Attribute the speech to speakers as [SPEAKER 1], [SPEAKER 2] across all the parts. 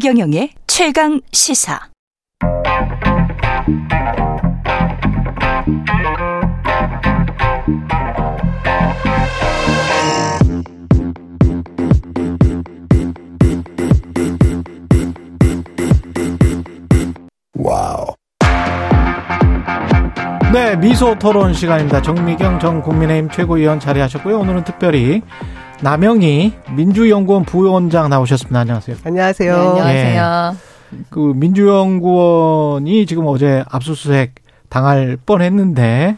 [SPEAKER 1] 최경영의 최강 시사.
[SPEAKER 2] 와우.
[SPEAKER 3] 네, 미소 토론 시간입니다. 정미경 전 국민의힘 최고위원 자리하셨고요. 오늘은 특별히 남영희 민주연구원 부위원장 나오셨습니다. 안녕하세요.
[SPEAKER 4] 안녕하세요.
[SPEAKER 5] 네, 안녕하세요.
[SPEAKER 3] 예. 그 민주연구원이 지금 어제 압수수색 당할 뻔했는데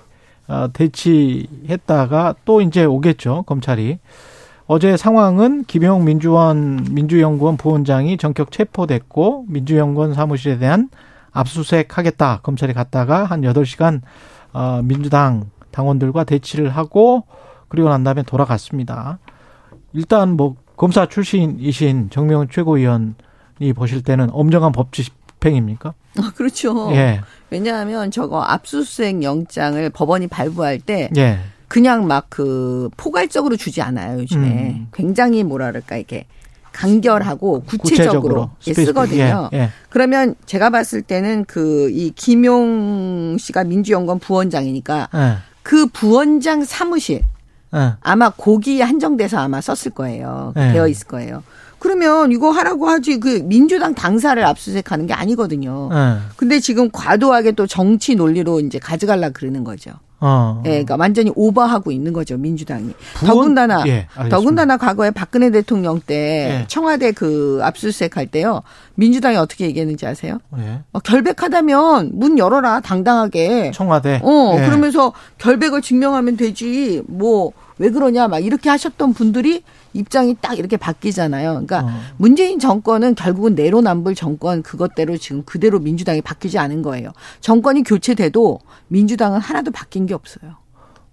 [SPEAKER 3] 어, 대치했다가 또 이제 오겠죠 검찰이 어제 상황은 김용 민주원 민주연구원 부원장이 전격 체포됐고 민주연구원 사무실에 대한 압수수색하겠다 검찰이 갔다가 한 8시간 어, 민주당 당원들과 대치를 하고 그리고 난 다음에 돌아갔습니다. 일단 뭐 검사 출신이신 정명훈 최고위원이 보실 때는 엄정한 법 집행입니까?
[SPEAKER 5] 아, 그렇죠.
[SPEAKER 3] 예.
[SPEAKER 5] 왜냐하면 저거 압수수색 영장을 법원이 발부할 때
[SPEAKER 3] 예.
[SPEAKER 5] 그냥 막 그 포괄적으로 주지 않아요 요즘에
[SPEAKER 3] 음.
[SPEAKER 5] 굉장히 뭐랄까 이게 간결하고
[SPEAKER 3] 구체적으로
[SPEAKER 5] 구체적으로, 예, 쓰거든요.
[SPEAKER 3] 예, 예.
[SPEAKER 5] 그러면 제가 봤을 때는 그 이 김용 씨가 민주연구원 부원장이니까
[SPEAKER 3] 예.
[SPEAKER 5] 그 부원장 사무실
[SPEAKER 3] 예.
[SPEAKER 5] 아마 거기에 한정돼서 아마 썼을 거예요.
[SPEAKER 3] 네.
[SPEAKER 5] 되어 있을 거예요. 그러면 이거 하라고 하지 그 민주당 당사를 압수수색하는 게 아니거든요.
[SPEAKER 3] 예.
[SPEAKER 5] 근데 지금 과도하게 또 정치 논리로 이제 가져갈라 그러는 거죠.
[SPEAKER 3] 어.
[SPEAKER 5] 예, 그러니까 완전히 오버하고 있는 거죠 민주당이.
[SPEAKER 3] 부원-
[SPEAKER 5] 더군다나
[SPEAKER 3] 예.
[SPEAKER 5] 더군다나 과거에 박근혜 대통령 때
[SPEAKER 3] 예.
[SPEAKER 5] 청와대 그 압수수색 할 때요 민주당이 어떻게 얘기했는지 아세요?
[SPEAKER 3] 예.
[SPEAKER 5] 어, 결백하다면 문 열어라 당당하게.
[SPEAKER 3] 청와대.
[SPEAKER 5] 어
[SPEAKER 3] 예.
[SPEAKER 5] 그러면서 결백을 증명하면 되지 뭐 왜 그러냐 막 이렇게 하셨던 분들이 입장이 딱 이렇게 바뀌잖아요. 그러니까
[SPEAKER 3] 어.
[SPEAKER 5] 문재인 정권은 결국은 내로남불 정권 그것대로 지금 그대로 민주당이 바뀌지 않은 거예요. 정권이 교체돼도 민주당은 하나도 바뀐 게 없어요.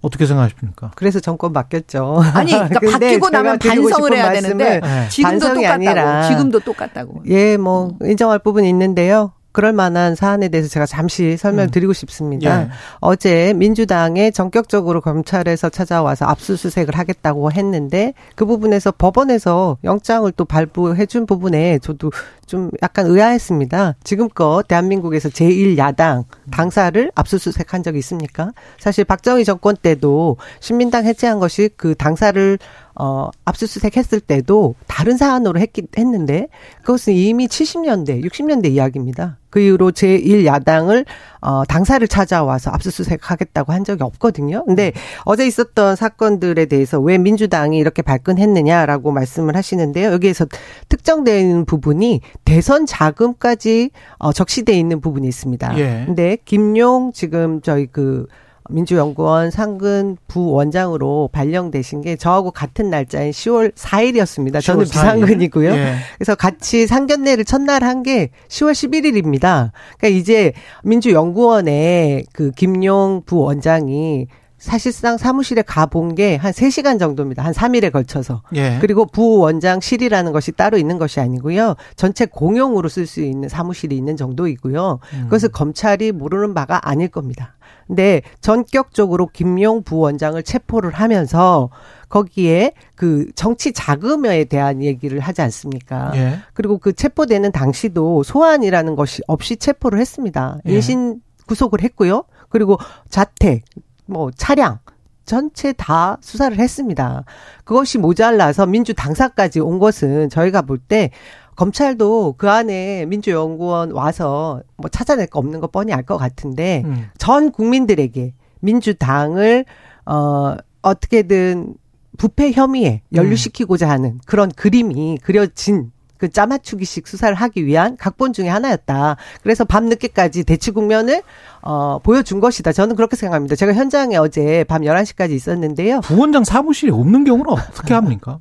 [SPEAKER 3] 어떻게 생각하십니까?
[SPEAKER 4] 그래서 정권 바뀌었죠.
[SPEAKER 5] 아니, 그러니까 바뀌고 나면 반성을 해야 되는데
[SPEAKER 3] 네.
[SPEAKER 5] 지금도
[SPEAKER 4] 반성이
[SPEAKER 5] 똑같다고.
[SPEAKER 4] 아니라
[SPEAKER 5] 지금도 똑같다고.
[SPEAKER 4] 예, 뭐 인정할 부분이 있는데요. 그럴 만한 사안에 대해서 제가 잠시 설명드리고 싶습니다.
[SPEAKER 3] 예.
[SPEAKER 4] 어제 민주당에 전격적으로 검찰에서 찾아와서 압수수색을 하겠다고 했는데 그 부분에서 법원에서 영장을 또 발부해 준 부분에 저도 좀 약간 의아했습니다. 지금껏 대한민국에서 제1야당 당사를 압수수색한 적이 있습니까? 사실 박정희 정권 때도 신민당 해체한 것이 그 당사를 어, 압수수색 했을 때도 다른 사안으로 했기, 했는데 그것은 이미 70년대, 60년대 이야기입니다. 그 이후로 제1야당을 어, 당사를 찾아와서 압수수색 하겠다고 한 적이 없거든요. 근데 어제 있었던 사건들에 대해서 왜 민주당이 이렇게 발끈했느냐라고 말씀을 하시는데요. 여기에서 특정되는 부분이 대선 자금까지 어, 적시돼 있는 부분이 있습니다.
[SPEAKER 3] 예.
[SPEAKER 4] 근데 김용 지금 저희 그 민주연구원 상근 부원장으로 발령되신 게 저하고 같은 날짜인 10월 4일이었습니다. 저는
[SPEAKER 3] 10월 4일.
[SPEAKER 4] 비상근이고요.
[SPEAKER 3] 예.
[SPEAKER 4] 그래서 같이 상견례를 첫날 한 게 10월 11일입니다. 그러니까 이제 민주연구원의 그 김용 부원장이 사실상 사무실에 가본 게 한 3시간 정도입니다. 한 3일에 걸쳐서.
[SPEAKER 3] 예.
[SPEAKER 4] 그리고 부원장실이라는 것이 따로 있는 것이 아니고요. 전체 공용으로 쓸 수 있는 사무실이 있는 정도이고요.
[SPEAKER 3] 음.
[SPEAKER 4] 그것을 검찰이 모르는 바가 아닐 겁니다. 근데 전격적으로 김용 부원장을 체포를 하면서 거기에 그 정치 자금에 대한 얘기를 하지 않습니까?
[SPEAKER 3] 예.
[SPEAKER 4] 그리고 그 체포되는 당시도 소환이라는 것이 없이 체포를 했습니다.
[SPEAKER 3] 예.
[SPEAKER 4] 인신 구속을 했고요. 그리고 자택, 뭐 차량 전체 다 수사를 했습니다. 그것이 모자라서 민주 당사까지 온 것은 저희가 볼 때 검찰도 그 안에 민주연구원 와서 뭐 찾아낼 거 없는 거 뻔히 알 것 같은데
[SPEAKER 3] 음.
[SPEAKER 4] 전 국민들에게 민주당을 어 어떻게든 부패 혐의에 연루시키고자 하는 그런 그림이 그려진 그 짜맞추기식 수사를 하기 위한 각본 중에 하나였다. 그래서 밤늦게까지 대치 국면을 어 보여준 것이다. 저는 그렇게 생각합니다. 제가 현장에 어제 밤 11시까지 있었는데요.
[SPEAKER 3] 부원장 사무실이 없는 경우는 어떻게 합니까?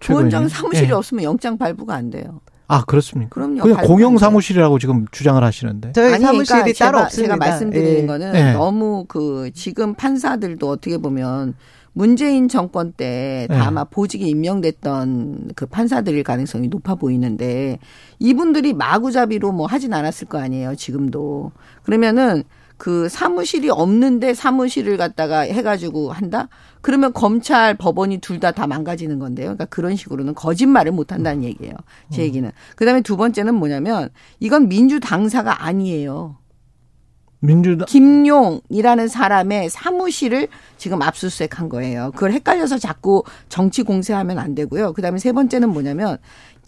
[SPEAKER 3] 최고위원님?
[SPEAKER 5] 사무실이
[SPEAKER 3] 예.
[SPEAKER 5] 없으면 영장 발부가 안 돼요.
[SPEAKER 3] 아 그렇습니까?
[SPEAKER 5] 그럼요.
[SPEAKER 3] 그냥 공영. 사무실이라고 지금 주장을 하시는데.
[SPEAKER 4] 저희
[SPEAKER 5] 아니,
[SPEAKER 4] 사무실이
[SPEAKER 5] 그러니까
[SPEAKER 4] 따로
[SPEAKER 5] 제가,
[SPEAKER 4] 없습니다.
[SPEAKER 5] 제가 말씀드리는
[SPEAKER 4] 예.
[SPEAKER 5] 거는
[SPEAKER 3] 예.
[SPEAKER 5] 너무 그 지금 판사들도 어떻게 보면 문재인 정권 때다
[SPEAKER 3] 예.
[SPEAKER 5] 아마 보직에 임명됐던 그 판사들일 가능성이 높아 보이는데 이분들이 마구잡이로 뭐 하진 않았을 거 아니에요. 지금도. 그러면은 그 사무실이 없는데 사무실을 갖다가 해가지고 한다? 그러면 검찰, 법원이 둘다다 망가지는 건데요. 그러니까 그런 식으로는 거짓말을 못 한다는 얘기예요. 제 얘기는. 그 다음에 두 번째는 뭐냐면 이건 민주당사가 아니에요.
[SPEAKER 3] 민주당
[SPEAKER 5] 김용이라는 사람의 사무실을 지금 압수수색한 거예요. 그걸 헷갈려서 자꾸 정치 공세하면 안 되고요. 그다음에 세 번째는 뭐냐면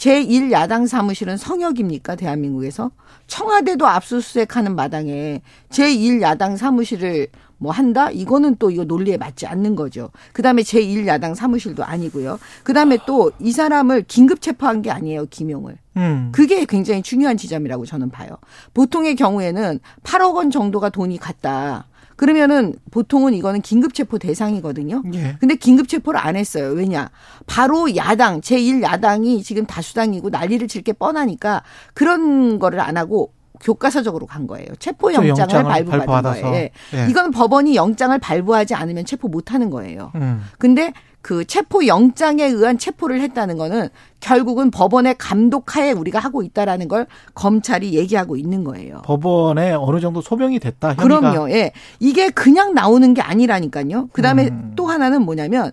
[SPEAKER 5] 제1야당 사무실은 성역입니까? 대한민국에서? 청와대도 압수수색하는 마당에 제1야당 사무실을 뭐 한다? 이거는 또 이거 논리에 맞지 않는 거죠. 그 다음에 제1야당 사무실도 아니고요. 그 다음에 또 이 사람을 긴급 체포한 게 아니에요. 김용을.
[SPEAKER 3] 음.
[SPEAKER 5] 그게 굉장히 중요한 지점이라고 저는 봐요. 보통의 경우에는 8억 원 정도가 돈이 갔다. 그러면은 보통은 이거는 긴급 체포 대상이거든요.
[SPEAKER 3] 예.
[SPEAKER 5] 근데 긴급 체포를 안 했어요. 왜냐? 바로 야당, 제1야당이 지금 다수당이고 난리를 칠 게 뻔하니까 그런 거를 안 하고 교과서적으로 간 거예요. 체포 영장을, 발부받은. 거예요. 예.
[SPEAKER 3] 예.
[SPEAKER 5] 이건 법원이 영장을 발부하지 않으면 체포 못 하는 거예요.
[SPEAKER 3] 음.
[SPEAKER 5] 근데 그 체포 영장에 의한 체포를 했다는 거는 결국은 법원의 감독하에 우리가 하고 있다라는 걸 검찰이 얘기하고 있는 거예요.
[SPEAKER 3] 법원에 어느 정도 소명이 됐다. 혐의가.
[SPEAKER 5] 그럼요. 예. 이게 그냥 나오는 게 아니라니까요. 그다음에
[SPEAKER 3] 음.
[SPEAKER 5] 또 하나는 뭐냐면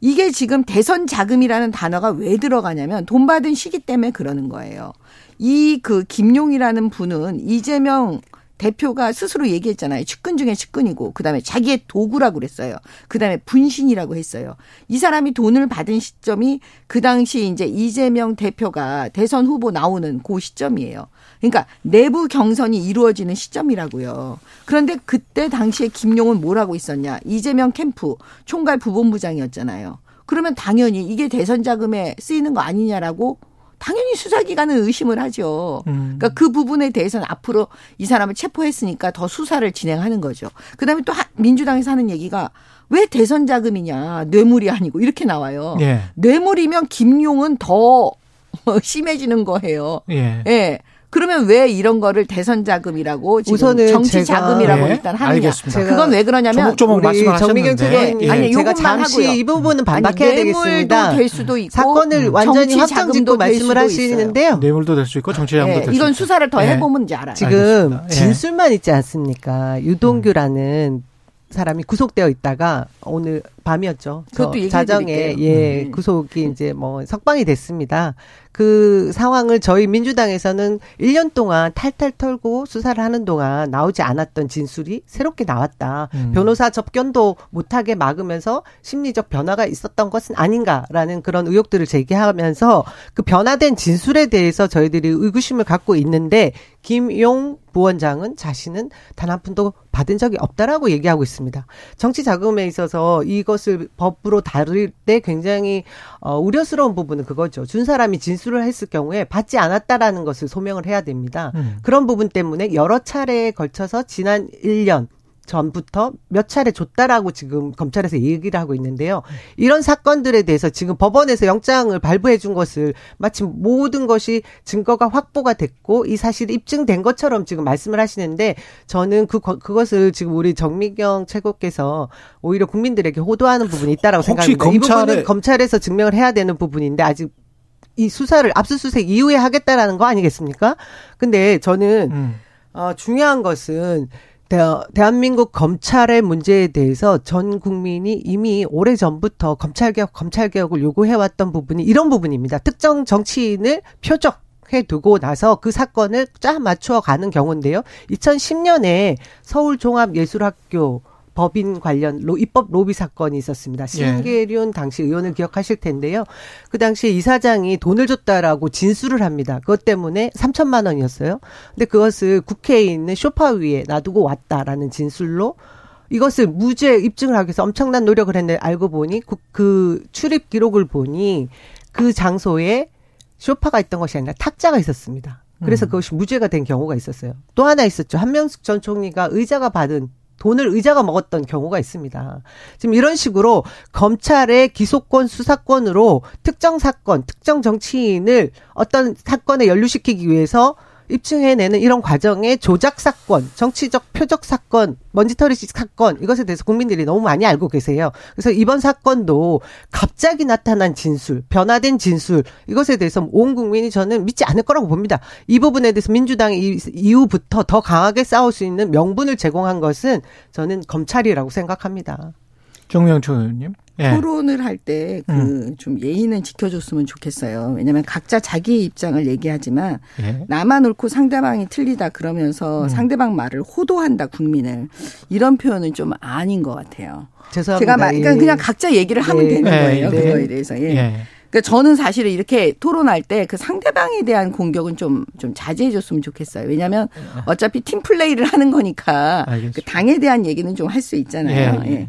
[SPEAKER 5] 이게 지금 대선 자금이라는 단어가 왜 들어가냐면 돈 받은 시기 때문에 그러는 거예요. 이 그 김용이라는 분은 이재명 대표가 스스로 얘기했잖아요. 측근 중에 측근이고 그다음에 자기의 도구라고 그랬어요. 그다음에 분신이라고 했어요. 이 사람이 돈을 받은 시점이 그 당시 이제 이재명 대표가 대선 후보 나오는 그 시점이에요. 그러니까 내부 경선이 이루어지는 시점이라고요. 그런데 그때 당시에 김용은 뭐라고 있었냐? 이재명 캠프 총괄 부본부장이었잖아요. 그러면 당연히 이게 대선 자금에 쓰이는 거 아니냐라고 당연히 수사기관은 의심을 하죠.
[SPEAKER 3] 음.
[SPEAKER 5] 그러니까 그 부분에 대해서는 앞으로 이 사람을 체포했으니까 더 수사를 진행하는 거죠. 그다음에 또 하- 민주당에서 하는 얘기가 왜 대선 자금이냐 뇌물이 아니고 이렇게 나와요.
[SPEAKER 3] 예.
[SPEAKER 5] 뇌물이면 김용은 더 심해지는 거예요.
[SPEAKER 3] 예.
[SPEAKER 5] 예. 그러면 왜 이런 거를 대선 자금이라고 지금
[SPEAKER 4] 우선은
[SPEAKER 5] 정치
[SPEAKER 4] 제가-
[SPEAKER 5] 자금이라고
[SPEAKER 3] 예,
[SPEAKER 5] 일단 하느냐?
[SPEAKER 3] 알겠습니다.
[SPEAKER 4] 제가
[SPEAKER 5] 그건 왜 그러냐면
[SPEAKER 3] 조목조목
[SPEAKER 4] 우리
[SPEAKER 3] 말씀을
[SPEAKER 4] 정미경
[SPEAKER 3] 하셨는데.
[SPEAKER 4] 최고위원님
[SPEAKER 3] 예.
[SPEAKER 5] 아니,
[SPEAKER 4] 제가 잠시
[SPEAKER 5] 하고요.
[SPEAKER 4] 이 부분은 반박해야
[SPEAKER 5] 아니,
[SPEAKER 4] 되겠습니다.
[SPEAKER 5] 될 수도 있고
[SPEAKER 4] 사건을
[SPEAKER 3] 음.
[SPEAKER 4] 완전히
[SPEAKER 5] 정치
[SPEAKER 4] 확정
[SPEAKER 5] 자금도
[SPEAKER 4] 짓고
[SPEAKER 5] 될
[SPEAKER 4] 말씀을
[SPEAKER 5] 수도
[SPEAKER 4] 하시는데요.
[SPEAKER 3] 뇌물도 될 수 있고 정치 자금도
[SPEAKER 5] 예,
[SPEAKER 3] 될수 있고.
[SPEAKER 5] 이건 수사를 더
[SPEAKER 3] 예.
[SPEAKER 5] 해보면 이제 알아요.
[SPEAKER 4] 지금
[SPEAKER 3] 알겠습니다. 예.
[SPEAKER 4] 진술만 있지 않습니까? 유동규라는 사람이 구속되어 있다가 오늘 밤이었죠. 저
[SPEAKER 5] 그것도
[SPEAKER 4] 자정에. 예
[SPEAKER 5] 음.
[SPEAKER 4] 구속이 이제 뭐 석방이 됐습니다. 그 상황을 저희 민주당에서는 1년 동안 탈탈 털고 수사를 하는 동안 나오지 않았던 진술이 새롭게 나왔다.
[SPEAKER 3] 음.
[SPEAKER 4] 변호사 접견도 못하게 막으면서 심리적 변화가 있었던 것은 아닌가라는 그런 의혹들을 제기하면서 그 변화된 진술에 대해서 저희들이 의구심을 갖고 있는데 김용 부원장은 자신은 단 한 푼도 받은 적이 없다라고 얘기하고 있습니다. 정치 자금에 있어서 이 것을 법으로 다룰 때 굉장히 어, 우려스러운 부분은 그거죠. 준 사람이 진술을 했을 경우에 받지 않았다라는 것을 소명을 해야 됩니다.
[SPEAKER 3] 음.
[SPEAKER 4] 그런 부분 때문에 여러 차례에 걸쳐서 지난 1년 전부터 몇 차례 줬다라고 지금 검찰에서 얘기를 하고 있는데요. 이런 사건들에 대해서 지금 법원에서 영장을 발부해 준 것을 마치 모든 것이 증거가 확보가 됐고 이 사실이 입증된 것처럼 지금 말씀을 하시는데 저는 그 그것을 지금 우리 정미경 최고께서 오히려 국민들에게 호도하는 부분이 있다라고 생각합니다. 이
[SPEAKER 3] 검찰에-
[SPEAKER 4] 부분은 검찰에서 증명을 해야 되는 부분인데 아직 이 수사를 압수수색 이후에 하겠다라는 거 아니겠습니까? 근데 저는
[SPEAKER 3] 음.
[SPEAKER 4] 어, 중요한 것은 대, 대한민국 검찰의 문제에 대해서 전 국민이 이미 오래 전부터 검찰개혁, 검찰개혁을 요구해왔던 부분이 이런 부분입니다. 특정 정치인을 표적 해 두고 나서 그 사건을 쫙 맞추어 가는 경우인데요. 2010년에 서울 종합예술학교 법인 관련 로, 입법 로비 사건이 있었습니다. 신계륜 당시 의원을 기억하실 텐데요. 그 당시에 이사장이 돈을 줬다라고 진술을 합니다. 그것 때문에 3천만 원이었어요. 근데 그것을 국회에 있는 쇼파 위에 놔두고 왔다라는 진술로 이것을 무죄 입증을 하기 위해서 엄청난 노력을 했는데 알고 보니 그, 그 출입 기록을 보니 그 장소에 쇼파가 있던 것이 아니라 탁자가 있었습니다. 그래서
[SPEAKER 3] 음.
[SPEAKER 4] 그것이 무죄가 된 경우가 있었어요. 또 하나 있었죠. 한명숙 전 총리가 의자가 받은 돈을 의자가 먹었던 경우가 있습니다. 지금 이런 식으로 검찰의 기소권 수사권으로 특정 사건, 특정 정치인을 어떤 사건에 연루시키기 위해서 입증해내는 이런 과정에 조작 사건, 정치적 표적 사건, 먼지털이식 사건 이것에 대해서 국민들이 너무 많이 알고 계세요. 그래서 이번 사건도 갑자기 나타난 진술, 변화된 진술 이것에 대해서 온 국민이 저는 믿지 않을 거라고 봅니다. 이 부분에 대해서 민주당이 이후부터 더 강하게 싸울 수 있는 명분을 제공한 것은 저는 검찰이라고 생각합니다.
[SPEAKER 3] 정명초 의원님.
[SPEAKER 5] 예. 토론을 할 때 그좀 음. 예의는 지켜줬으면 좋겠어요. 왜냐하면 각자 자기 입장을 얘기하지만 예. 나만 옳고 상대방이 틀리다 그러면서 음. 상대방 말을 호도한다 국민을 이런 표현은 좀 아닌 것 같아요.
[SPEAKER 4] 죄송합니다.
[SPEAKER 5] 제가 말, 그러니까 그냥 각자 얘기를 하면 네. 되는 거예요. 네. 그거에 대해서. 예. 예. 그러니까 저는 사실은 이렇게 토론할 때 그 상대방에 대한 공격은 좀, 좀 자제해 줬으면 좋겠어요. 왜냐하면 어차피 팀 플레이를 하는 거니까 그 당에 대한 얘기는 좀 할 수 있잖아요. 예.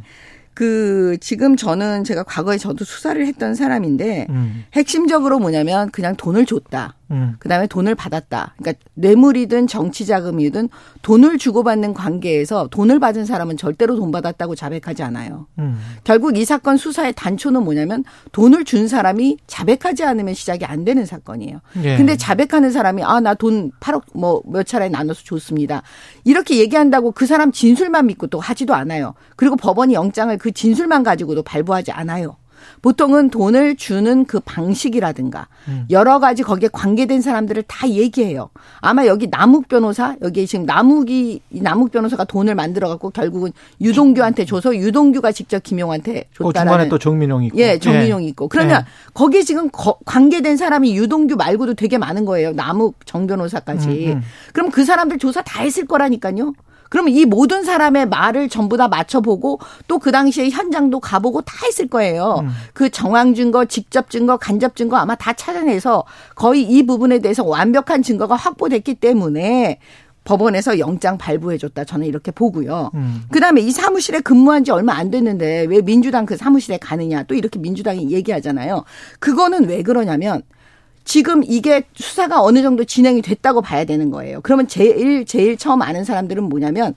[SPEAKER 5] 예. 그 지금 저는 제가 과거에 저도 수사를 했던 사람인데 음. 핵심적으로 뭐냐면 그냥 돈을 줬다. 음. 그다음에 돈을 받았다. 그러니까 뇌물이든 정치 자금이든 돈을 주고받는 관계에서 돈을 받은 사람은 절대로 돈 받았다고 자백하지 않아요. 음. 결국 이 사건 수사의 단초는 뭐냐면 돈을 준 사람이 자백하지 않으면 시작이 안 되는 사건이에요. 예. 근데 자백하는 사람이 아 나 돈 8억 뭐 몇 차례 나눠서 줬습니다. 이렇게 얘기한다고 그 사람 진술만 믿고 또 하지도 않아요. 그리고 법원이 영장을 그 진술만 가지고도 발부하지 않아요. 보통은 돈을 주는 그 방식이라든가 음. 여러 가지 거기에 관계된 사람들을 다 얘기해요. 아마 여기 남욱 변호사 여기 지금 남욱이 남욱 변호사가 돈을 만들어 갖고 결국은 유동규한테 줘서 유동규가 직접 김용한테 줬다라는. 그
[SPEAKER 3] 중간에 또 정민용이 있고.
[SPEAKER 5] 예, 정민용이 예. 있고. 그러면 예. 거기에 지금 거, 관계된 사람이 유동규 말고도 되게 많은 거예요. 남욱 정 변호사까지. 음, 음. 그럼 그 사람들 조사 다 했을 거라니까요. 그러면 이 모든 사람의 말을 전부 다 맞춰보고 또 그 당시에 현장도 가보고 다 했을 거예요. 음. 그 정황 증거, 직접 증거, 간접 증거 아마 다 찾아내서 거의 이 부분에 대해서 완벽한 증거가 확보됐기 때문에 법원에서 영장 발부해줬다. 저는 이렇게 보고요. 음. 그 다음에 이 사무실에 근무한 지 얼마 안 됐는데 왜 민주당 그 사무실에 가느냐. 또 이렇게 민주당이 얘기하잖아요. 그거는 왜 그러냐면 지금 이게 수사가 어느 정도 진행이 됐다고 봐야 되는 거예요. 그러면 제일 제일 처음 아는 사람들은 뭐냐면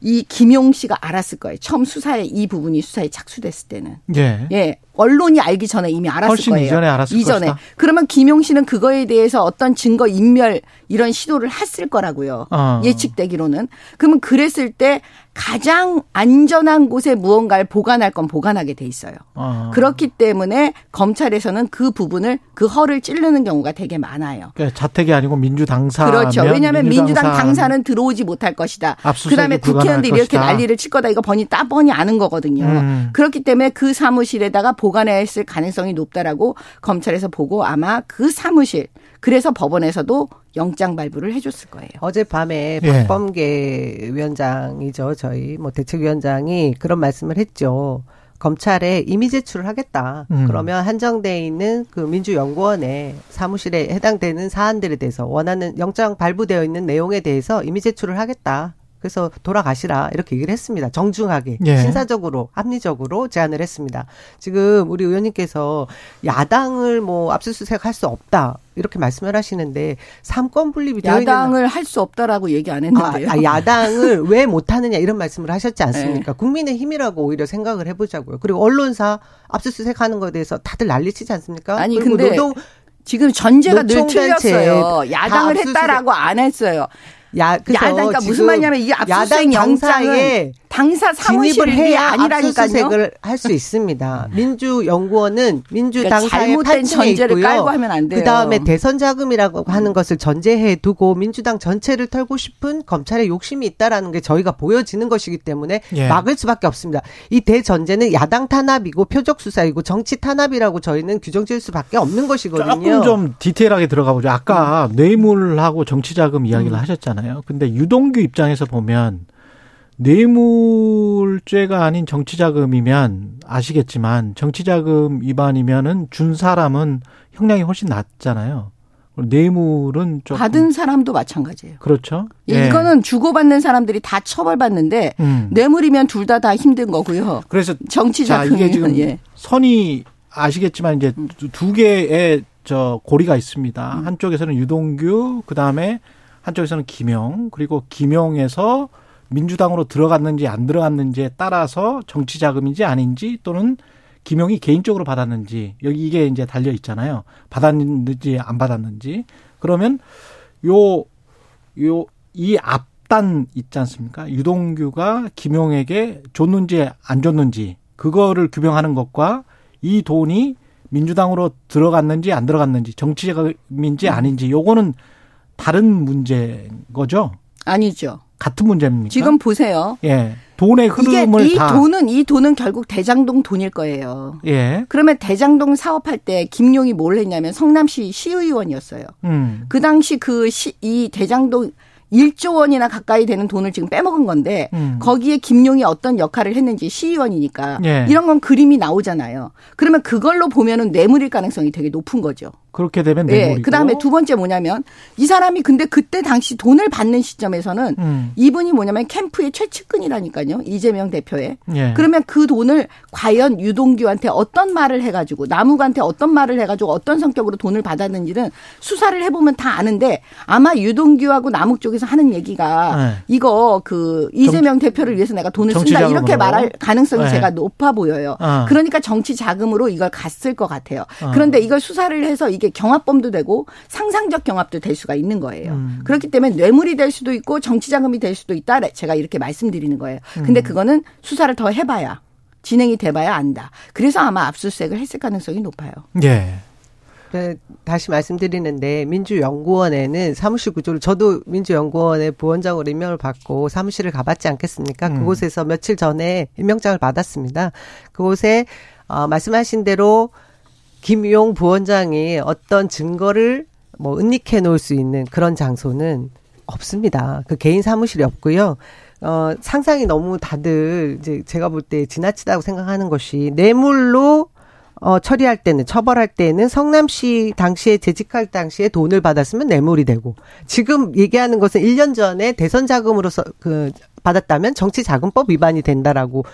[SPEAKER 5] 이 김용 씨가 알았을 거예요. 처음 수사에 이 부분이 수사에 착수됐을 때는. 예. 예. 언론이 알기 전에 이미 알았을
[SPEAKER 3] 훨씬
[SPEAKER 5] 거예요.
[SPEAKER 3] 이전에 알았을
[SPEAKER 5] 이전에.
[SPEAKER 3] 것이다.
[SPEAKER 5] 그러면 김용 씨는 그거에 대해서 어떤 증거 인멸 이런 시도를 했을 거라고요. 어. 예측되기로는. 그러면 그랬을 때 가장 안전한 곳에 무언가를 보관할 건 보관하게 돼 있어요. 어. 그렇기 때문에 검찰에서는 그 부분을 그 허를 찌르는 경우가 되게 많아요.
[SPEAKER 3] 그러니까 자택이 아니고 민주당사.
[SPEAKER 5] 그렇죠. 왜냐하면 민주당 당사는 들어오지 못할 것이다. 그다음에 국회의원들이 이렇게 난리를 칠 거다. 이거 번이 따 뻔히 아는 거거든요. 음. 그렇기 때문에 그 사무실에다가 보관했을 가능성이 높다라고 검찰에서 보고 아마 그 사무실 그래서 법원에서도 영장 발부를 해줬을 거예요.
[SPEAKER 4] 어젯밤에 예. 박범계 위원장이죠. 저희 뭐 대책위원장이 그런 말씀을 했죠. 검찰에 이미 제출을 하겠다. 음. 그러면 한정돼 있는 그 민주연구원의 사무실에 해당되는 사안들에 대해서 원하는 영장 발부되어 있는 내용에 대해서 이미 제출을 하겠다. 그래서 돌아가시라 이렇게 얘기를 했습니다. 정중하게 예. 신사적으로 합리적으로 제안을 했습니다. 지금 우리 의원님께서 야당을 뭐 압수수색 할 수 없다 이렇게 말씀을 하시는데 삼권 분립이
[SPEAKER 5] 야당을 할 수 없다라고 얘기 안 했는데요.
[SPEAKER 4] 아, 아 야당을 왜 못하느냐 이런 말씀을 하셨지 않습니까? 네. 국민의 힘이라고 오히려 생각을 해보자고요. 그리고 언론사 압수수색하는 것에 대해서 다들 난리치지 않습니까?
[SPEAKER 5] 아니 근데 노동 지금 전제가 늘 틀렸어요. 야당을 했다라고 안 했어요. 야, 야당 그러니까 무슨 말이냐면 이게 압수수색 영장에 당사 사무실을 해야
[SPEAKER 4] 압수수색을 할수 있습니다. 민주연구원은 민주당사의 그러니까 잘못된 전제를 있고요. 깔고 하면 안 돼요. 그 다음에 대선 자금이라고 하는 것을 전제해 두고 민주당 전체를 털고 싶은 검찰의 욕심이 있다라는 게 저희가 보여지는 것이기 때문에 예. 막을 수밖에 없습니다. 이 대전제는 야당 탄압이고 표적 수사이고 정치 탄압이라고 저희는 규정 지을 수밖에 없는 것이거든요.
[SPEAKER 3] 조금 좀 디테일하게 들어가 보죠. 아까 음. 뇌물하고 정치 자금 이야기를 음. 하셨잖아요. 근데 유동규 입장에서 보면 뇌물죄가 아닌 정치자금이면 아시겠지만 정치자금 위반이면은 준 사람은 형량이 훨씬 낮잖아요. 뇌물은 좀
[SPEAKER 5] 받은 사람도 마찬가지예요.
[SPEAKER 3] 그렇죠.
[SPEAKER 5] 예. 이거는 주고받는 사람들이 다 처벌받는데 음. 뇌물이면 둘 다다 다 힘든 거고요.
[SPEAKER 3] 그래서
[SPEAKER 5] 정치 자금 이게
[SPEAKER 3] 지금 예. 선이 아시겠지만 이제 음. 두 개의 저 고리가 있습니다. 음. 한쪽에서는 유동규, 그 다음에 한쪽에서는 김영, 그리고 김영에서 민주당으로 들어갔는지 안 들어갔는지에 따라서 정치 자금인지 아닌지 또는 김용이 개인적으로 받았는지 여기 이게 이제 달려 있잖아요. 받았는지 안 받았는지. 그러면 요 요 이 앞단 있지 않습니까? 유동규가 김용에게 줬는지 안 줬는지 그거를 규명하는 것과 이 돈이 민주당으로 들어갔는지 안 들어갔는지 정치자금인지
[SPEAKER 5] 음.
[SPEAKER 3] 아닌지 요거는 다른 문제인 거죠.
[SPEAKER 5] 아니죠.
[SPEAKER 3] 같은 문제입니까?
[SPEAKER 5] 지금 보세요.
[SPEAKER 3] 예 돈의
[SPEAKER 5] 이게
[SPEAKER 3] 흐름을 이다
[SPEAKER 5] 돈은 이 돈은 결국 대장동 돈일 거예요.
[SPEAKER 3] 예.
[SPEAKER 5] 그러면 대장동 사업할 때 김용이 뭘 했냐면 성남시 시의원이었어요.
[SPEAKER 3] 음.
[SPEAKER 5] 그 당시 그이 대장동 1조 원이나 가까이 되는 돈을 지금 빼먹은 건데
[SPEAKER 3] 음.
[SPEAKER 5] 거기에 김용이 어떤 역할을 했는지 시의원이니까
[SPEAKER 3] 예.
[SPEAKER 5] 이런 건 그림이 나오잖아요. 그러면 그걸로 보면은 뇌물일 가능성이 되게 높은 거죠.
[SPEAKER 3] 그렇게 되면
[SPEAKER 5] 예.
[SPEAKER 3] 뇌물이고.
[SPEAKER 5] 그다음에 두 번째 뭐냐면 이 사람이 근데 그때 당시 돈을 받는 시점에서는
[SPEAKER 3] 음.
[SPEAKER 5] 이분이 뭐냐면 캠프의 최측근이라니까요. 이재명 대표의.
[SPEAKER 3] 예.
[SPEAKER 5] 그러면 그 돈을 과연 유동규한테 어떤 말을 해가지고 남욱한테 어떤 말을 해가지고 어떤 성격으로 돈을 받았는지는 수사를 해보면 다 아는데 아마 유동규하고 남욱 쪽에서 하는 얘기가
[SPEAKER 3] 네.
[SPEAKER 5] 이거 그 이재명 대표를 위해서 내가 돈을 쓴다. 이렇게 말할 가능성이
[SPEAKER 3] 네.
[SPEAKER 5] 제가 높아 보여요.
[SPEAKER 3] 어.
[SPEAKER 5] 그러니까 정치 자금으로 이걸 갔을 것 같아요.
[SPEAKER 3] 어.
[SPEAKER 5] 그런데 이걸 수사를 해서 이게 경합범도 되고 상상적 경합도 될 수가 있는 거예요.
[SPEAKER 3] 음.
[SPEAKER 5] 그렇기 때문에 뇌물이 될 수도 있고 정치 자금이 될 수도 있다. 제가 이렇게 말씀드리는 거예요.
[SPEAKER 3] 음.
[SPEAKER 5] 근데 그거는 수사를 더 해봐야 진행이 돼봐야 안다. 그래서 아마 압수수색을 했을 가능성이 높아요.
[SPEAKER 3] 예.
[SPEAKER 4] 네, 다시 말씀드리는데 민주연구원에는 사무실 구조를 저도 민주연구원의 부원장으로 임명을 받고 사무실을 가봤지 않겠습니까?
[SPEAKER 3] 음.
[SPEAKER 4] 그곳에서 며칠 전에 임명장을 받았습니다. 그곳에 어, 말씀하신 대로 김용 부원장이 어떤 증거를 뭐 은닉해 놓을 수 있는 그런 장소는 없습니다. 그 개인 사무실이 없고요. 어, 상상이 너무 다들 이제 제가 볼 때 지나치다고 생각하는 것이 뇌물로 어, 처리할 때는, 처벌할 때는 성남시 당시에 재직할 당시에 돈을 받았으면 뇌물이 되고, 지금 얘기하는 것은 1년 전에 대선 자금으로서 그, 받았다면 정치 자금법 위반이 된다라고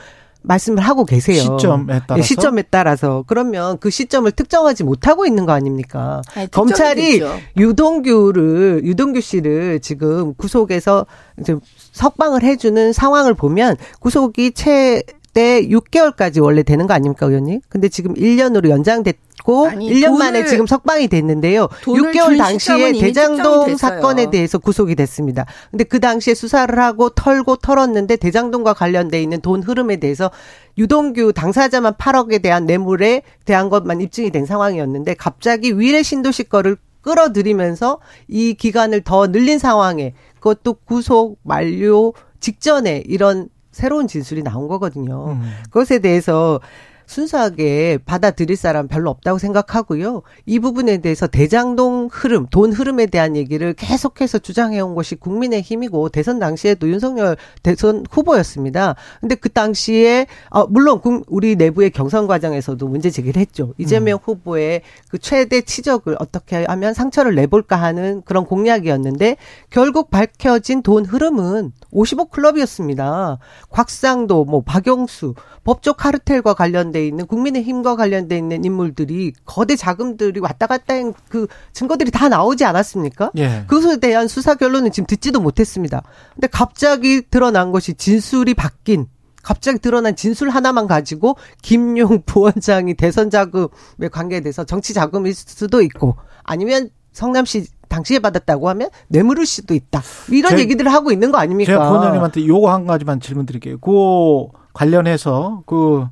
[SPEAKER 4] 말씀을 하고 계세요.
[SPEAKER 3] 시점에 따라서?
[SPEAKER 4] 예, 시점에 따라서. 그러면 그 시점을 특정하지 못하고 있는 거 아닙니까?
[SPEAKER 5] 아니,
[SPEAKER 4] 검찰이
[SPEAKER 5] 됐죠.
[SPEAKER 4] 유동규를, 유동규 씨를 지금 구속에서 이제 석방을 해주는 상황을 보면 구속이 최 대 6개월까지 원래 되는 거 아닙니까, 의원님? 근데 지금 1년으로 연장됐고,
[SPEAKER 5] 아니,
[SPEAKER 4] 1년
[SPEAKER 5] 돈을-
[SPEAKER 4] 만에 지금 석방이 됐는데요.
[SPEAKER 5] 돈을
[SPEAKER 4] 6개월
[SPEAKER 5] 준
[SPEAKER 4] 당시에 대장동. 사건에 대해서 구속이 됐습니다. 근데 그 당시에 수사를 하고 털고 털었는데 대장동과 관련돼 있는 돈 흐름에 대해서 유동규 당사자만 8억에 대한 뇌물에 대한 것만 입증이 된 상황이었는데 갑자기 위례 신도시 거를 끌어들이면서 이 기간을 더 늘린 상황에 그것도 구속 만료 직전에 이런 새로운 진술이 나온 거거든요.
[SPEAKER 3] 음.
[SPEAKER 4] 그것에 대해서 순수하게 받아들일 사람 별로 없다고 생각하고요. 이 부분에 대해서 대장동 흐름, 돈 흐름에 대한 얘기를 계속해서 주장해온 것이 국민의 힘이고 대선 당시에도 윤석열 대선 후보였습니다. 근데 그 당시에 어, 물론 국- 우리 내부의 경선 과정에서도 문제 제기를 했죠. 이재명 후보의 그 최대 치적을 어떻게 하면 상처를 내볼까 하는 그런 공약이었는데 결국 밝혀진 돈 흐름은 55 클럽이었습니다. 곽상도, 뭐 박영수, 법조 카르텔과 관련돼 있는 국민의힘과 관련돼 있는 인물들이 거대 자금들이 왔다 갔다 한 그 증거들이 다 나오지 않았습니까?
[SPEAKER 3] 예.
[SPEAKER 4] 그것에 대한 수사 결론은 지금 듣지도 못했습니다. 근데 갑자기 드러난 것이 진술이 바뀐 갑자기 드러난 진술 하나만 가지고 김용 부원장이 대선 자금에 관계돼서 정치 자금일 수도 있고 아니면 성남시 당시에 받았다고 하면 뇌물일 수도 있다. 이런
[SPEAKER 3] 제-
[SPEAKER 4] 얘기들을 하고 있는 거 아닙니까?
[SPEAKER 3] 제가 부원장님한테 요거 한 가지만 질문 드릴게요. 그 관련해서 그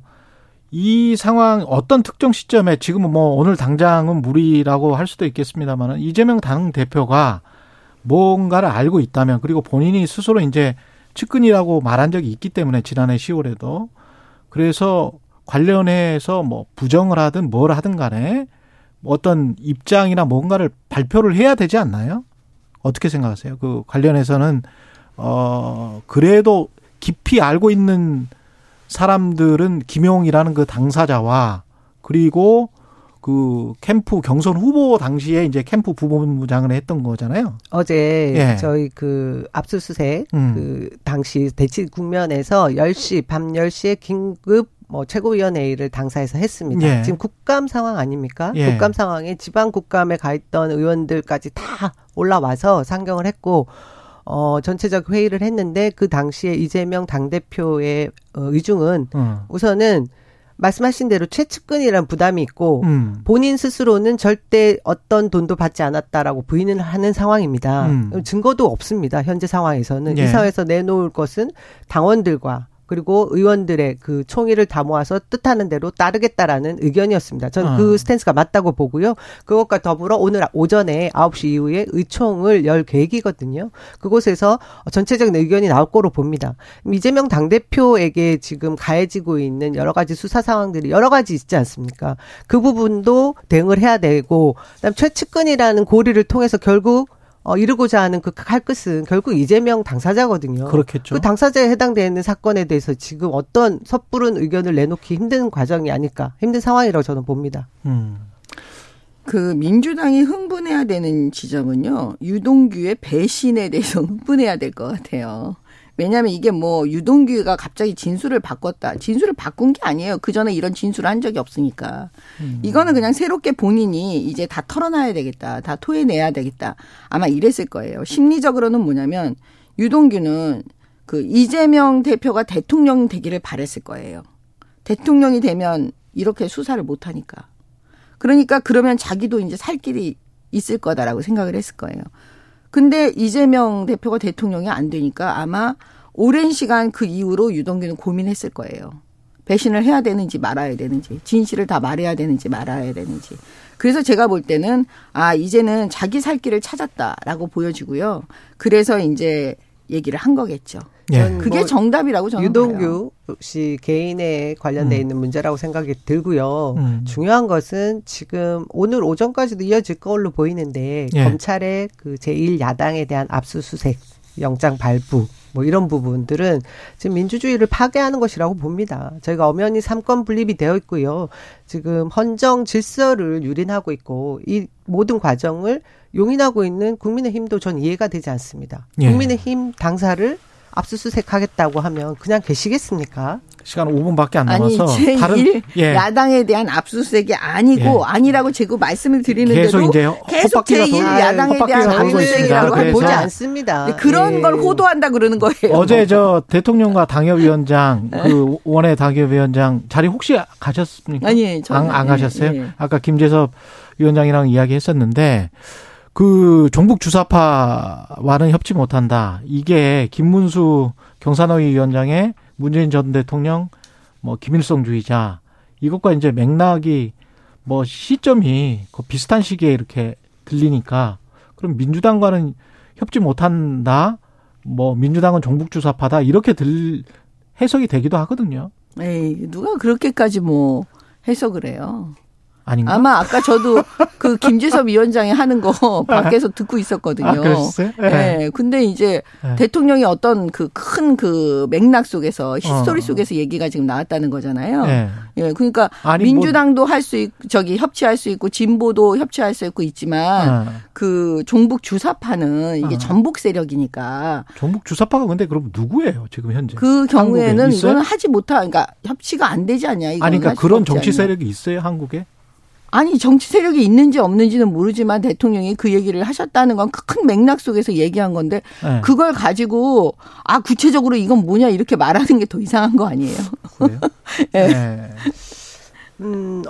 [SPEAKER 3] 이 상황 어떤 특정 시점에 지금은 뭐 오늘 당장은 무리라고 할 수도 있겠습니다만은 이재명 당 대표가 뭔가를 알고 있다면 그리고 본인이 스스로 이제 측근이라고 말한 적이 있기 때문에 지난해 10월에도 그래서 관련해서 뭐 부정을 하든 뭘 하든 간에 어떤 입장이나 뭔가를 발표를 해야 되지 않나요? 어떻게 생각하세요? 그 관련해서는 어 그래도 깊이 알고 있는 사람들은 김용이라는 그 당사자와 그리고 그 캠프 경선 후보 당시에 이제 캠프 부본부장을 했던 거잖아요.
[SPEAKER 4] 어제
[SPEAKER 3] 예.
[SPEAKER 4] 저희 그 압수수색
[SPEAKER 3] 음.
[SPEAKER 4] 그 당시 대치 국면에서 10시 밤 10시에 긴급 뭐 최고위원회의를 당사에서 했습니다.
[SPEAKER 3] 예.
[SPEAKER 4] 지금 국감 상황 아닙니까?
[SPEAKER 3] 예.
[SPEAKER 4] 국감 상황에 지방 국감에 가 있던 의원들까지 다 올라와서 상경을 했고 어 전체적 회의를 했는데 그 당시에 이재명 당 대표의 어, 의중은
[SPEAKER 3] 어.
[SPEAKER 4] 우선은 말씀하신 대로 최측근이란 부담이 있고
[SPEAKER 3] 음.
[SPEAKER 4] 본인 스스로는 절대 어떤 돈도 받지 않았다라고 부인을 하는 상황입니다.
[SPEAKER 3] 음.
[SPEAKER 4] 증거도 없습니다. 현재 상황에서는
[SPEAKER 3] 예.
[SPEAKER 4] 이 사회에서 내놓을 것은 당원들과 그리고 의원들의 그 총의를 다 모아서 뜻하는 대로 따르겠다라는 의견이었습니다. 저는
[SPEAKER 3] 어.
[SPEAKER 4] 그 스탠스가 맞다고 보고요. 그것과 더불어 오늘 오전에 9시 이후에 의총을 열 계획이거든요. 그곳에서 전체적인 의견이 나올 거로 봅니다. 이재명 당대표에게 지금 가해지고 있는 여러 가지 수사 상황들이 여러 가지 있지 않습니까? 그 부분도 대응을 해야 되고, 그다음 최측근이라는 고리를 통해서 결국 어, 이루고자 하는 그 칼끝은 결국 이재명 당사자거든요.
[SPEAKER 3] 그렇겠죠.
[SPEAKER 4] 그 당사자에 해당되는 사건에 대해서 지금 어떤 섣부른 의견을 내놓기 힘든 과정이 아닐까, 힘든 상황이라고 저는 봅니다.
[SPEAKER 3] 음.
[SPEAKER 5] 그 민주당이 흥분해야 되는 지점은요. 유동규의 배신에 대해서 흥분해야 될 것 같아요. 왜냐하면 이게 뭐 유동규가 갑자기 진술을 바꿨다. 진술을 바꾼 게 아니에요. 그 전에 이런 진술을 한 적이 없으니까. 이거는 그냥 새롭게 본인이 이제 다 털어놔야 되겠다. 다 토해내야 되겠다. 아마 이랬을 거예요. 심리적으로는 뭐냐면 유동규는 그 이재명 대표가 대통령 되기를 바랬을 거예요. 대통령이 되면 이렇게 수사를 못 하니까. 그러니까 그러면 자기도 이제 살 길이 있을 거다라고 생각을 했을 거예요. 근데 이재명 대표가 대통령이 안 되니까 아마 오랜 시간 그 이후로 유동규는 고민했을 거예요. 배신을 해야 되는지 말아야 되는지, 진실을 다 말해야 되는지 말아야 되는지. 그래서 제가 볼 때는 아, 이제는 자기 살 길을 찾았다라고 보여지고요. 그래서 이제 얘기를 한 거겠죠.
[SPEAKER 3] 예.
[SPEAKER 4] 전
[SPEAKER 5] 그게
[SPEAKER 4] 뭐
[SPEAKER 5] 정답이라고 저는 봐요.
[SPEAKER 4] 유동규 씨 개인에 관련돼
[SPEAKER 3] 음.
[SPEAKER 4] 있는 문제라고 생각이 들고요.
[SPEAKER 3] 음.
[SPEAKER 4] 중요한 것은 지금 오늘 오전까지도 이어질 걸로 보이는데
[SPEAKER 3] 예.
[SPEAKER 4] 검찰의 그 제1야당에 대한 압수수색, 영장 발부 뭐 이런 부분들은 지금 민주주의를 파괴하는 것이라고 봅니다. 저희가 엄연히 삼권 분립이 되어 있고요. 지금 헌정 질서를 유린하고 있고 이 모든 과정을 용인하고 있는 국민의힘도 전 이해가 되지 않습니다.
[SPEAKER 3] 예.
[SPEAKER 4] 국민의힘 당사를 압수수색하겠다고 하면 그냥 계시겠습니까?
[SPEAKER 3] 시간 5분밖에 안
[SPEAKER 5] 아니
[SPEAKER 3] 남아서
[SPEAKER 5] 제1
[SPEAKER 3] 다른 예.
[SPEAKER 5] 야당에 대한 압수수색이 아니고
[SPEAKER 3] 예.
[SPEAKER 5] 아니라고 제가 말씀을 드리는데도
[SPEAKER 3] 계속 이제
[SPEAKER 5] 계속
[SPEAKER 3] 헛바퀴가
[SPEAKER 5] 제1
[SPEAKER 3] 돌-
[SPEAKER 5] 야당에 대한. 압수수색이라고
[SPEAKER 4] 보지 않습니다.
[SPEAKER 5] 네, 그런
[SPEAKER 4] 예.
[SPEAKER 5] 걸 호도한다 그러는 거예요.
[SPEAKER 3] 어제 저 대통령과 당협위원장 그 원외 당협위원장 자리 혹시 가셨습니까?
[SPEAKER 5] 아니,
[SPEAKER 3] 안, 안
[SPEAKER 5] 예,
[SPEAKER 3] 가셨어요?
[SPEAKER 5] 예.
[SPEAKER 3] 아까 김재섭 위원장이랑 이야기했었는데 그 종북 주사파와는 협치 못한다. 이게 김문수 경산호위 위원장의 문재인 전 대통령 뭐 김일성주의자 이것과 이제 맥락이 뭐 시점이 그 비슷한 시기에 이렇게 들리니까 그럼 민주당과는 협치 못한다. 뭐 민주당은 종북 주사파다 이렇게 들 해석이 되기도 하거든요.
[SPEAKER 5] 에이, 누가 그렇게까지 뭐 해석을 해요.
[SPEAKER 3] 아닌가?
[SPEAKER 5] 아마 아까 저도 그 김재섭 위원장이 하는 거 밖에서 듣고 있었거든요.
[SPEAKER 3] 아, 그러셨어요? 예.
[SPEAKER 5] 네. 근데 이제
[SPEAKER 3] 예.
[SPEAKER 5] 대통령이 어떤 그큰그 맥락 속에서 history
[SPEAKER 3] 어.
[SPEAKER 5] 속에서 얘기가 지금 나왔다는 거잖아요.
[SPEAKER 3] 예.
[SPEAKER 5] 예, 그러니까
[SPEAKER 3] 아니, 뭐-
[SPEAKER 5] 민주당도 할수 있, 저기 협치할 수 있고 진보도 협치할 수 있고 있지만
[SPEAKER 3] 어.
[SPEAKER 5] 그 종북 주사파는 이게
[SPEAKER 3] 어.
[SPEAKER 5] 전북 세력이니까
[SPEAKER 3] 종북 주사파가 근데 그럼 누구예요 지금 현재?
[SPEAKER 5] 그 경우에는? 이거는 하지 못하, 그러니까 협치가 안 되지 않냐 이거.
[SPEAKER 3] 아니 그러니까 그런 정치 세력이 있어요 한국에?
[SPEAKER 5] 아니 정치 세력이 있는지 없는지는 모르지만 대통령이 그 얘기를 하셨다는 건 큰 맥락 속에서 얘기한 건데
[SPEAKER 3] 예.
[SPEAKER 5] 그걸 가지고 아 구체적으로 이건 뭐냐 이렇게 말하는 게 더 이상한 거 아니에요?
[SPEAKER 3] 그래요?
[SPEAKER 5] 예.
[SPEAKER 3] 예.
[SPEAKER 4] 음,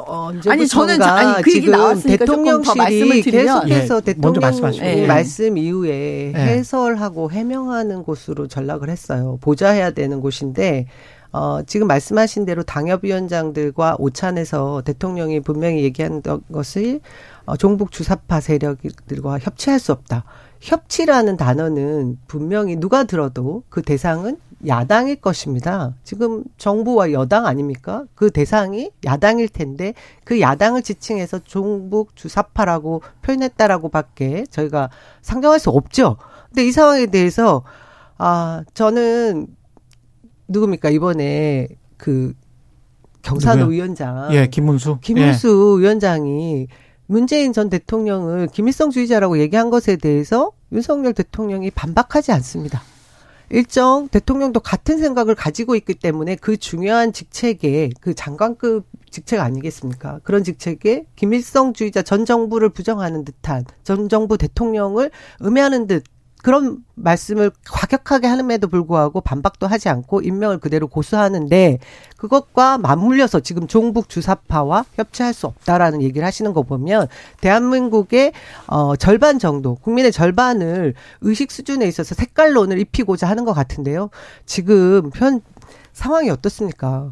[SPEAKER 5] 아니, 저는 자- 아니, 그 얘기 나왔으니까
[SPEAKER 4] 대통령실이
[SPEAKER 5] 드리면-
[SPEAKER 4] 계속해서
[SPEAKER 3] 예,
[SPEAKER 4] 대통령
[SPEAKER 3] 먼저 말씀하시고.
[SPEAKER 5] 예.
[SPEAKER 4] 말씀 이후에
[SPEAKER 3] 예.
[SPEAKER 4] 해설하고 해명하는 곳으로 전락을 했어요. 보좌해야 되는 곳인데 어, 지금 말씀하신 대로 당협위원장들과 오찬에서 대통령이 분명히 얘기한 것을 어, 종북 주사파 세력들과 협치할 수 없다. 협치라는 단어는 분명히 누가 들어도 그 대상은 야당일 것입니다. 지금 정부와 여당 아닙니까? 그 대상이 야당일 텐데 그 야당을 지칭해서 종북 주사파라고 표현했다라고 밖에 저희가 상정할 수 없죠. 근데 이 상황에 대해서 아, 저는 누굽니까? 이번에 그
[SPEAKER 3] 누구요?
[SPEAKER 4] 위원장
[SPEAKER 3] 예, 김문수.
[SPEAKER 4] 김문수 위원장이 문재인 전 대통령을 김일성주의자라고 얘기한 것에 대해서 윤석열 대통령이 반박하지 않습니다. 일정 대통령도 같은 생각을 가지고 있기 때문에 그 중요한 직책에 그 장관급 직책 아니겠습니까? 그런 직책에 김일성주의자 전 정부를 부정하는 듯한 전 정부 대통령을 음해하는 듯 그런 말씀을 과격하게 하는에도 불구하고 반박도 하지 않고 임명을 그대로 고수하는데 그것과 맞물려서 지금 종북 주사파와 협치할 수 없다라는 얘기를 하시는 거 보면 대한민국의 어 절반 정도 국민의 절반을 의식 수준에 있어서 색깔론을 입히고자 하는 것 같은데요. 지금 현 상황이 어떻습니까?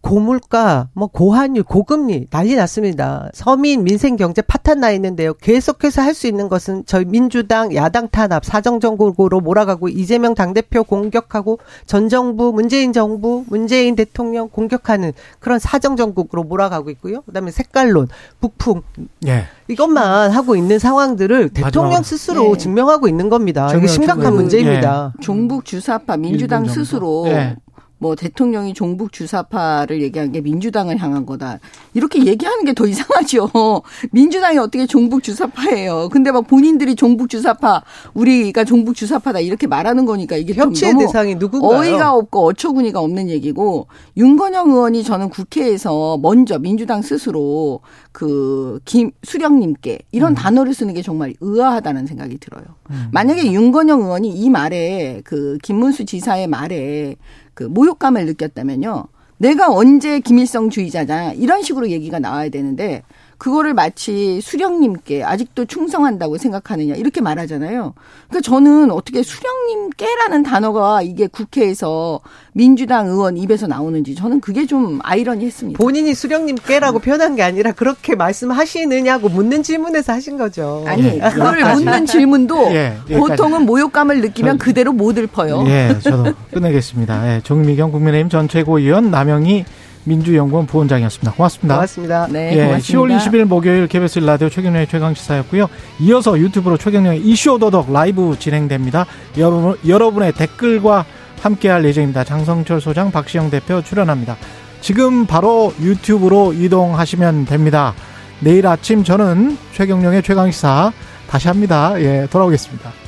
[SPEAKER 4] 고물가, 뭐 고환율, 고금리 난리 났습니다. 서민 민생 경제 파탄 나 있는데요. 계속해서 할 수 있는 것은 저희 민주당 야당 탄압, 사정 정국으로 몰아가고 이재명 당대표 공격하고 전 정부, 문재인 정부, 문재인 대통령 공격하는 그런 사정 정국으로 몰아가고 있고요. 그다음에 색깔론, 북풍
[SPEAKER 3] 예.
[SPEAKER 4] 이것만 하고 있는 상황들을 대통령
[SPEAKER 3] 마지막으로.
[SPEAKER 4] 스스로
[SPEAKER 5] 네.
[SPEAKER 4] 증명하고 있는 겁니다. 이게 심각한 문제입니다.
[SPEAKER 5] 종북 주사파 민주당. 스스로
[SPEAKER 3] 예.
[SPEAKER 5] 뭐 대통령이 종북 주사파를 얘기한 게 민주당을 향한 거다. 이렇게 얘기하는 게 더 이상하죠. 민주당이 어떻게 종북 주사파예요. 근데 막 본인들이 종북 주사파, 우리가 종북 주사파다 이렇게 말하는 거니까 이게 좀
[SPEAKER 4] 협치의 대상이 누군가요?
[SPEAKER 5] 어이가 없고 어처구니가 없는 얘기고 윤건영 의원이 저는 국회에서 먼저 민주당 스스로 그 김 수령님께 이런 단어를 쓰는 게 정말 의아하다는 생각이 들어요. 만약에 윤건영 의원이 이 말에 그 김문수 지사의 말에 그 모욕감을 느꼈다면요. 내가 언제 김일성주의자냐 이런 식으로 얘기가 나와야 되는데 그거를 마치 수령님께 아직도 충성한다고 생각하느냐 이렇게 말하잖아요. 그러니까 저는 어떻게 수령님께라는 단어가 이게 국회에서 민주당 의원 입에서 나오는지 저는 그게 좀 아이러니했습니다.
[SPEAKER 4] 본인이 수령님께라고 표현한 게 아니라 그렇게 말씀하시느냐고 묻는 질문에서 하신 거죠.
[SPEAKER 5] 아니
[SPEAKER 3] 예,
[SPEAKER 5] 그걸. 묻는 질문도
[SPEAKER 3] 예.
[SPEAKER 5] 보통은 모욕감을 느끼면 그대로 못 읊어요.
[SPEAKER 3] 예, 저도 끝내겠습니다. 예, 정미경 국민의힘 전 최고위원 남영희 민주연구원 부원장이었습니다. 고맙습니다.
[SPEAKER 4] 고맙습니다.
[SPEAKER 5] 네,
[SPEAKER 3] 예,
[SPEAKER 5] 고맙습니다.
[SPEAKER 3] 10월 20일 목요일 KBS 라디오 최경련의 최강시사였고요. 이어서 유튜브로 최경련의 이슈 오더덕 라이브 진행됩니다. 여러분, 여러분의 댓글과 함께할 예정입니다. 장성철 소장, 박시영 대표 출연합니다. 지금 바로 유튜브로 이동하시면 됩니다. 내일 아침 저는 최경령의 최강시사 다시 합니다. 예, 돌아오겠습니다.